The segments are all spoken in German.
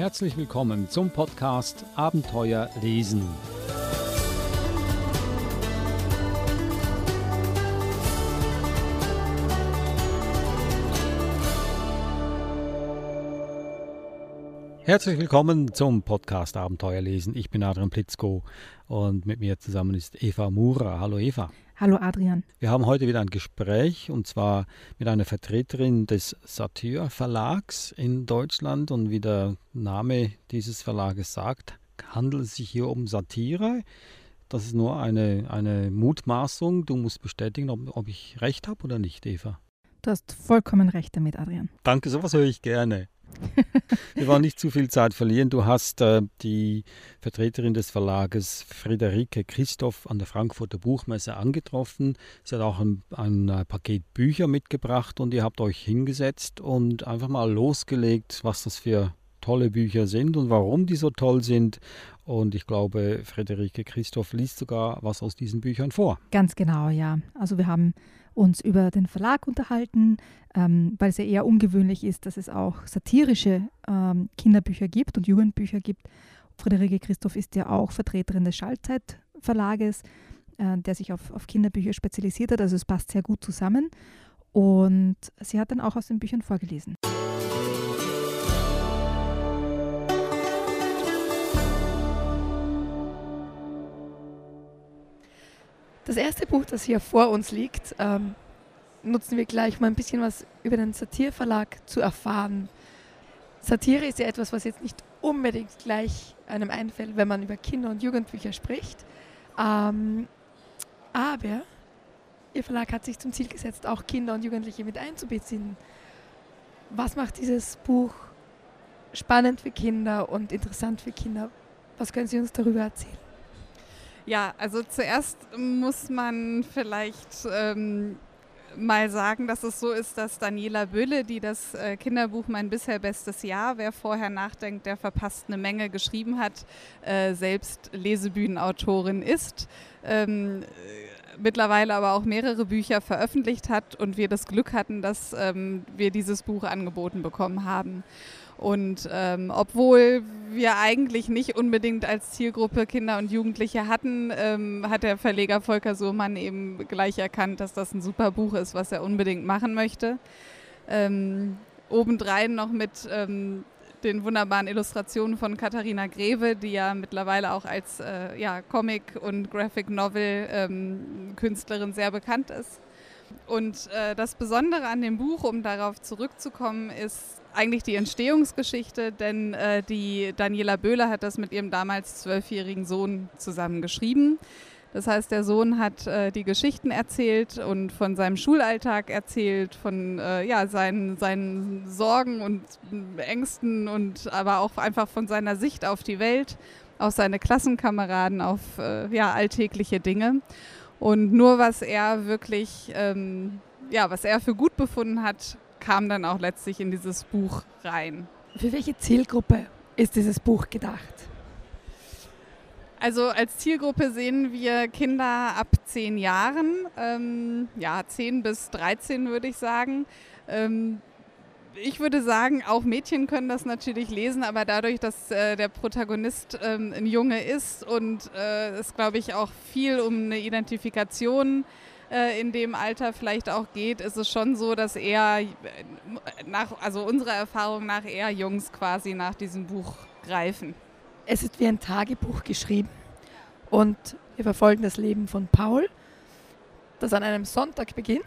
Herzlich willkommen zum Podcast Abenteuer lesen. Herzlich willkommen zum Podcast Abenteuer lesen. Ich bin Adrian Plitzko und mit mir zusammen ist Eva Mura. Hallo Eva. Hallo Adrian. Wir haben heute wieder ein Gespräch und zwar mit einer Vertreterin des Satyr Verlags in Deutschland und wie der Name dieses Verlages sagt, handelt es sich hier um Satire. Das ist nur eine, eine Mutmaßung. Du musst bestätigen, ob, ob ich recht habe oder nicht, Eva. Du hast vollkommen recht damit, Adrian. Danke, sowas höre ich gerne. Wir wollen nicht zu viel Zeit verlieren. Du hast äh, die Vertreterin des Verlages Friederike Christoph an der Frankfurter Buchmesse angetroffen. Sie hat auch ein, ein äh, Paket Bücher mitgebracht und ihr habt euch hingesetzt und einfach mal losgelegt, was das für tolle Bücher sind und warum die so toll sind. Und ich glaube, Friederike Christoph liest sogar was aus diesen Büchern vor. Ganz genau, ja. Also wir haben uns über den Verlag unterhalten, ähm, weil es ja eher ungewöhnlich ist, dass es auch satirische ähm, Kinderbücher gibt und Jugendbücher gibt. Friederike Christoph ist ja auch Vertreterin des Schallzeitverlages, äh, der sich auf, auf Kinderbücher spezialisiert hat. Also es passt sehr gut zusammen. Und sie hat dann auch aus den Büchern vorgelesen. Das erste Buch, das hier vor uns liegt, ähm, nutzen wir gleich, um ein bisschen was über den Satirverlag zu erfahren. Satire ist ja etwas, was jetzt nicht unbedingt gleich einem einfällt, wenn man über Kinder- und Jugendbücher spricht. Ähm, aber Ihr Verlag hat sich zum Ziel gesetzt, auch Kinder und Jugendliche mit einzubeziehen. Was macht dieses Buch spannend für Kinder und interessant für Kinder? Was können Sie uns darüber erzählen? Ja, also zuerst muss man vielleicht ähm, mal sagen, dass es so ist, dass Daniela Böhle, die das äh, Kinderbuch Mein bisher bestes Jahr, wer vorher nachdenkt, der verpasst eine Menge geschrieben hat, äh, selbst Lesebühnenautorin ist. Ähm, mittlerweile aber auch mehrere Bücher veröffentlicht hat und wir das Glück hatten, dass ähm, wir dieses Buch angeboten bekommen haben. Und ähm, obwohl wir eigentlich nicht unbedingt als Zielgruppe Kinder und Jugendliche hatten, ähm, hat der Verleger Volker Sohmann eben gleich erkannt, dass das ein super Buch ist, was er unbedingt machen möchte. Ähm, obendrein noch mit ähm, den wunderbaren Illustrationen von Katharina Greve, die ja mittlerweile auch als äh, ja, Comic- und Graphic Novel-Künstlerin ähm, sehr bekannt ist. Und äh, das Besondere an dem Buch, um darauf zurückzukommen, ist eigentlich die Entstehungsgeschichte, denn äh, die Daniela Böhler hat das mit ihrem damals zwölfjährigen Sohn zusammen geschrieben. Das heißt, der Sohn hat äh, die Geschichten erzählt und von seinem Schulalltag erzählt, von äh, ja, seinen, seinen Sorgen und Ängsten und aber auch einfach von seiner Sicht auf die Welt, auf seine Klassenkameraden, auf äh, ja, alltägliche Dinge. Und nur was er wirklich, ähm, ja, was er für gut befunden hat, kam dann auch letztlich in dieses Buch rein. Für welche Zielgruppe ist dieses Buch gedacht? Also als Zielgruppe sehen wir Kinder ab zehn Jahren, ähm, ja, 10 bis 13 würde ich sagen. Ähm, ich würde sagen, auch Mädchen können das natürlich lesen, aber dadurch, dass äh, der Protagonist ähm, ein Junge ist und äh, es, glaube ich, auch viel um eine Identifikation äh, in dem Alter vielleicht auch geht, ist es schon so, dass eher nach, also unserer Erfahrung nach eher Jungs quasi nach diesem Buch greifen. Es ist wie ein Tagebuch geschrieben und wir verfolgen das Leben von Paul, das an einem Sonntag beginnt,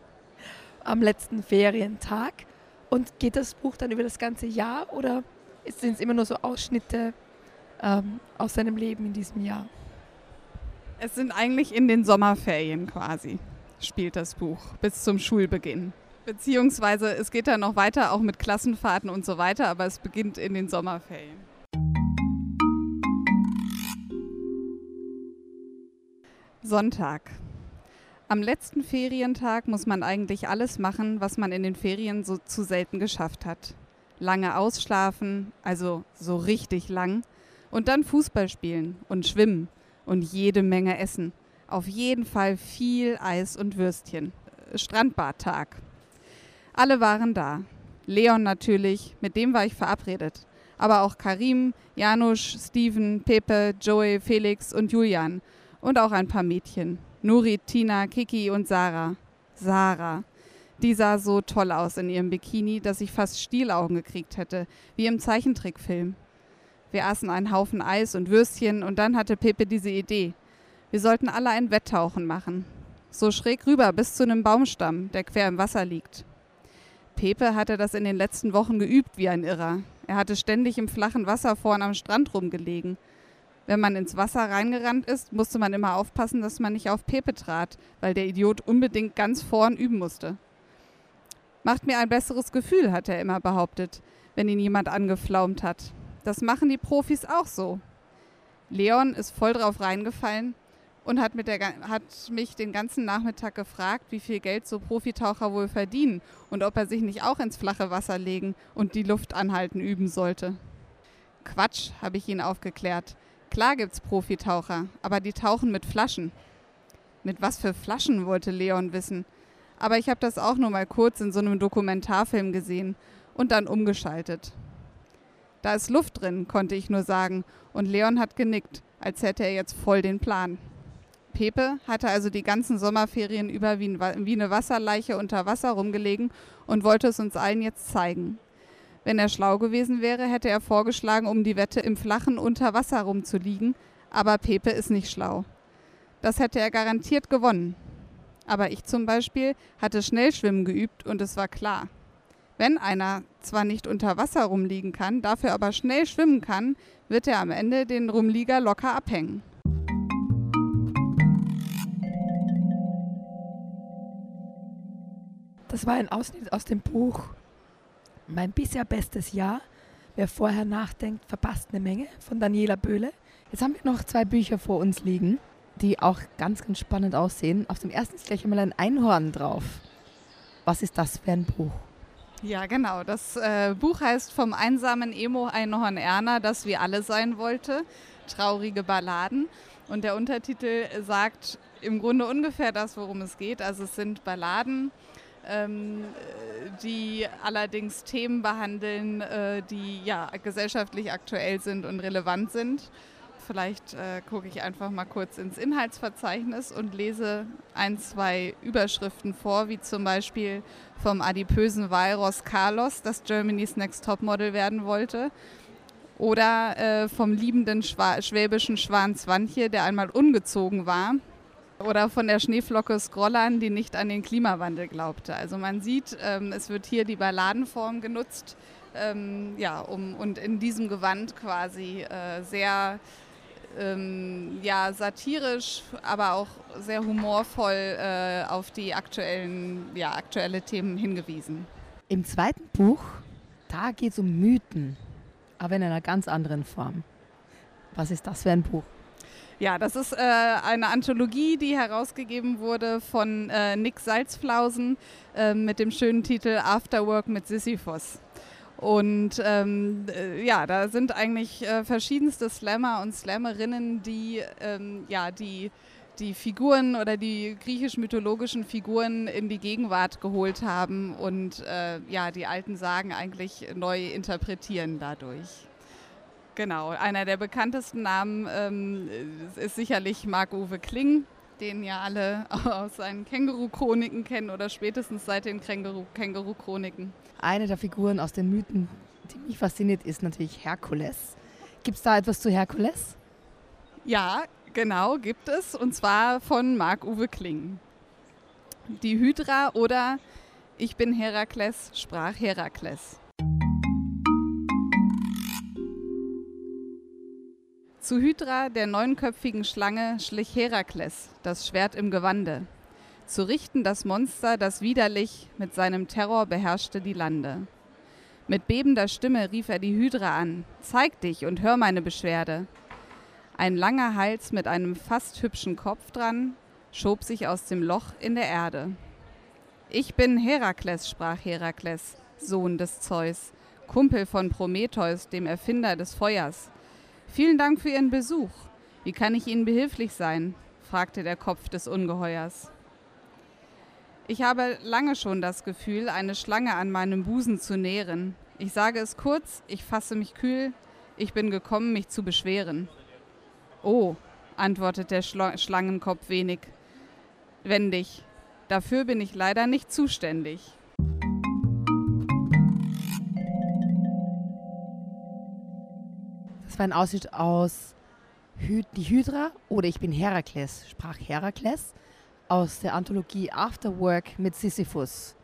am letzten Ferientag. Und geht das Buch dann über das ganze Jahr oder sind es immer nur so Ausschnitte ähm, aus seinem Leben in diesem Jahr? Es sind eigentlich in den Sommerferien quasi, spielt das Buch, bis zum Schulbeginn. Beziehungsweise es geht dann noch weiter, auch mit Klassenfahrten und so weiter, aber es beginnt in den Sommerferien. Sonntag. Am letzten Ferientag muss man eigentlich alles machen, was man in den Ferien so zu selten geschafft hat. Lange ausschlafen, also so richtig lang, und dann Fußball spielen und schwimmen und jede Menge Essen. Auf jeden Fall viel Eis und Würstchen. Strandbadtag. Alle waren da. Leon natürlich, mit dem war ich verabredet. aber auch Karim, Janusz, Steven, Pepe, Joey, Felix und Julian und auch ein paar Mädchen. Nuri, Tina, Kiki und Sarah. Sarah. Die sah so toll aus in ihrem Bikini, dass ich fast Stielaugen gekriegt hätte, wie im Zeichentrickfilm. Wir aßen einen Haufen Eis und Würstchen und dann hatte Pepe diese Idee. Wir sollten alle ein Wetttauchen machen. So schräg rüber bis zu einem Baumstamm, der quer im Wasser liegt. Pepe hatte das in den letzten Wochen geübt wie ein Irrer. Er hatte ständig im flachen Wasser vorn am Strand rumgelegen. Wenn man ins Wasser reingerannt ist, musste man immer aufpassen, dass man nicht auf Pepe trat, weil der Idiot unbedingt ganz vorn üben musste. Macht mir ein besseres Gefühl, hat er immer behauptet, wenn ihn jemand angeflaumt hat. Das machen die Profis auch so. Leon ist voll drauf reingefallen und hat, der, hat, mich den ganzen Nachmittag gefragt, wie viel Geld so Profitaucher wohl verdienen und ob er sich nicht auch ins flache Wasser legen und die Luft anhalten üben sollte. Quatsch, habe ich ihn aufgeklärt. Klar gibt's Profitaucher, aber die tauchen mit Flaschen. Mit was für Flaschen wollte Leon wissen. Aber ich habe das auch nur mal kurz in so einem Dokumentarfilm gesehen und dann umgeschaltet. Da ist Luft drin, konnte ich nur sagen, und Leon hat genickt, als hätte er jetzt voll den Plan. Pepe hatte also die ganzen Sommerferien über wie, eine Wasserleiche unter Wasser rumgelegen und wollte es uns allen jetzt zeigen. Wenn er schlau gewesen wäre, hätte er vorgeschlagen, um die Wette im Flachen unter Wasser rumzuliegen, aber Pepe ist nicht schlau. Das hätte er garantiert gewonnen. Aber ich zum Beispiel hatte Schnellschwimmen geübt und es war klar. Wenn einer zwar nicht unter Wasser rumliegen kann, dafür aber schnell schwimmen kann, wird er am Ende den Rumlieger locker abhängen. Das war ein Ausschnitt aus dem Buch Mein bisher bestes Jahr. Wer vorher nachdenkt, verpasst eine Menge von Daniela Böhle. Jetzt haben wir noch zwei Bücher vor uns liegen, die auch ganz, ganz spannend aussehen. Auf dem ersten ist gleich einmal ein Einhorn drauf. Was ist das für ein Buch? Ja, genau. Das äh, Buch heißt Vom einsamen Emo-Einhorn Erna, das wie alle sein wollte. Traurige Balladen. Und der Untertitel sagt im Grunde ungefähr das, worum es geht. Also es sind Balladen ähm, die allerdings Themen behandeln, äh, die ja gesellschaftlich aktuell sind und relevant sind. Vielleicht äh, gucke ich einfach mal kurz ins Inhaltsverzeichnis und lese ein, zwei Überschriften vor, wie zum Beispiel vom adipösen Walross Carlos, das Germany's Next Topmodel werden wollte. Oder äh, vom liebenden Schwa schwäbischen Schwan Swantje, der einmal ungezogen war oder von der Schneeflocke Scrollern, die nicht an den Klimawandel glaubte. Also man sieht, ähm, es wird hier die Balladenform genutzt, ähm, ja, um, und in diesem Gewand quasi äh, sehr ähm, ja, satirisch, aber auch sehr humorvoll äh, auf die aktuellen, ja, aktuelle Themen hingewiesen. Im zweiten Buch, da geht es um Mythen, aber in einer ganz anderen Form. Was ist das für ein Buch? Ja, das ist äh, eine Anthologie, die herausgegeben wurde von äh, Nick Salzflausen äh, mit dem schönen Titel Afterwork mit Sisyphos. Und ähm, äh, ja, da sind eigentlich äh, verschiedenste Slammer und Slammerinnen, die ähm, ja, die die Figuren oder die griechisch-mythologischen Figuren in die Gegenwart geholt haben und äh, ja, die alten Sagen eigentlich neu interpretieren dadurch. Genau, einer der bekanntesten Namen ähm, ist sicherlich Marc-Uwe Kling, den ja alle aus seinen Känguru-Chroniken kennen oder spätestens seit den Känguru-Chroniken. Eine der Figuren aus den Mythen, die mich fasziniert, ist natürlich Herkules. Gibt es da etwas zu Herkules? Ja, genau, gibt es. Und zwar von Marc-Uwe Kling. Die Hydra oder Ich bin Herakles, sprach Herakles. Zu Hydra, der neunköpfigen Schlange, schlich Herakles, das Schwert im Gewande. Zu richten das Monster, das widerlich mit seinem Terror beherrschte die Lande. Mit bebender Stimme rief er die Hydra an: Zeig dich und hör meine Beschwerde. Ein langer Hals mit einem fast hübschen Kopf dran schob sich aus dem Loch in der Erde. Ich bin Herakles, sprach Herakles, Sohn des Zeus, Kumpel von Prometheus, dem Erfinder des Feuers. Vielen Dank für Ihren Besuch. Wie kann ich Ihnen behilflich sein? fragte der Kopf des Ungeheuers. Ich habe lange schon das Gefühl, eine Schlange an meinem Busen zu nähren. Ich sage es kurz, ich fasse mich kühl, ich bin gekommen, mich zu beschweren. Oh, antwortet der Schla Schlangenkopf wenig, wendig. Dafür bin ich leider nicht zuständig. Das war ein Ausschnitt aus Hy Die Hydra oder Ich bin Herakles, sprach Herakles aus der Anthologie Afterwork mit Sisyphus.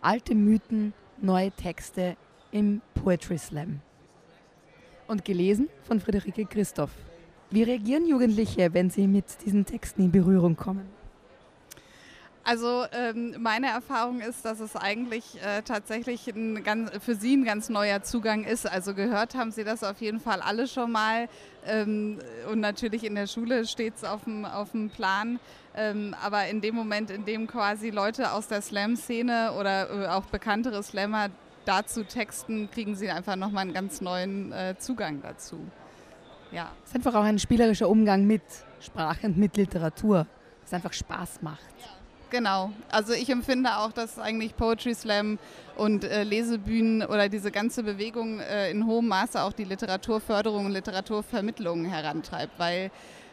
Alte Mythen, neue Texte im Poetry Slam. Und gelesen von Friederike Christoph. Wie reagieren Jugendliche, wenn sie mit diesen Texten in Berührung kommen? Also ähm, meine Erfahrung ist, dass es eigentlich äh, tatsächlich ein ganz, für Sie ein ganz neuer Zugang ist. Also gehört haben Sie das auf jeden Fall alle schon mal. Ähm, und natürlich in der Schule steht es auf dem Plan. Ähm, aber in dem Moment, in dem quasi Leute aus der Slam-Szene oder äh, auch bekanntere Slammer dazu texten, kriegen sie einfach nochmal einen ganz neuen äh, Zugang dazu. Ja. Es ist einfach auch ein spielerischer Umgang mit Sprache und mit Literatur, was einfach Spaß macht. Ja. Genau. Also ich empfinde auch, dass eigentlich Poetry Slam und äh, Lesebühnen oder diese ganze Bewegung äh, in hohem Maße auch die Literaturförderung und Literaturvermittlung herantreibt, weil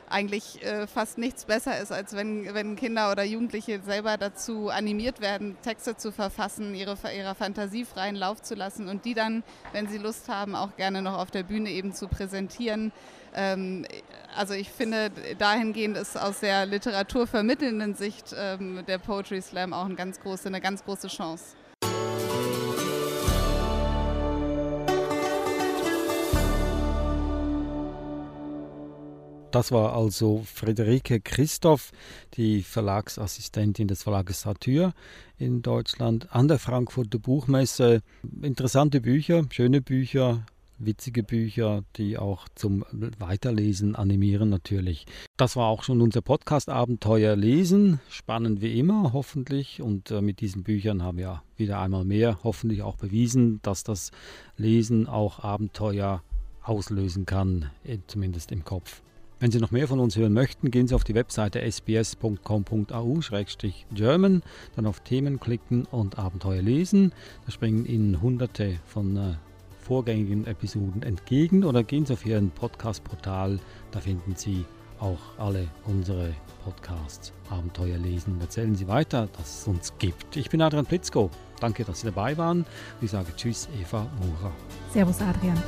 eigentlich äh, fast nichts besser ist, als wenn, wenn Kinder oder Jugendliche selber dazu animiert werden, Texte zu verfassen, ihre, ihrer Fantasie freien Lauf zu lassen und die dann, wenn sie Lust haben, auch gerne noch auf der Bühne eben zu präsentieren. Ähm, also ich finde, dahingehend ist aus der literaturvermittelnden Sicht ähm, der Poetry Slam auch eine ganz große, eine ganz große Chance. Das war also Friederike Christoph, die Verlagsassistentin des Verlages Satyr in Deutschland an der Frankfurter Buchmesse. Interessante Bücher, schöne Bücher, witzige Bücher, die auch zum Weiterlesen animieren natürlich. Das war auch schon unser Podcast Abenteuer lesen. Spannend wie immer, hoffentlich. Und äh, mit diesen Büchern haben wir wieder einmal mehr hoffentlich auch bewiesen, dass das Lesen auch Abenteuer auslösen kann, zumindest im Kopf. Wenn Sie noch mehr von uns hören möchten, gehen Sie auf die Webseite sbs.com.au-german, dann auf Themen klicken und Abenteuer lesen. Da springen Ihnen hunderte von äh, vorgängigen Episoden entgegen oder gehen Sie auf Ihren Podcast-Portal, da finden Sie auch alle unsere Podcasts Abenteuer lesen und erzählen Sie weiter, dass es uns gibt. Ich bin Adrian Plitzko. Danke, dass Sie dabei waren. Ich sage Tschüss, Eva Murer. Servus, Adrian.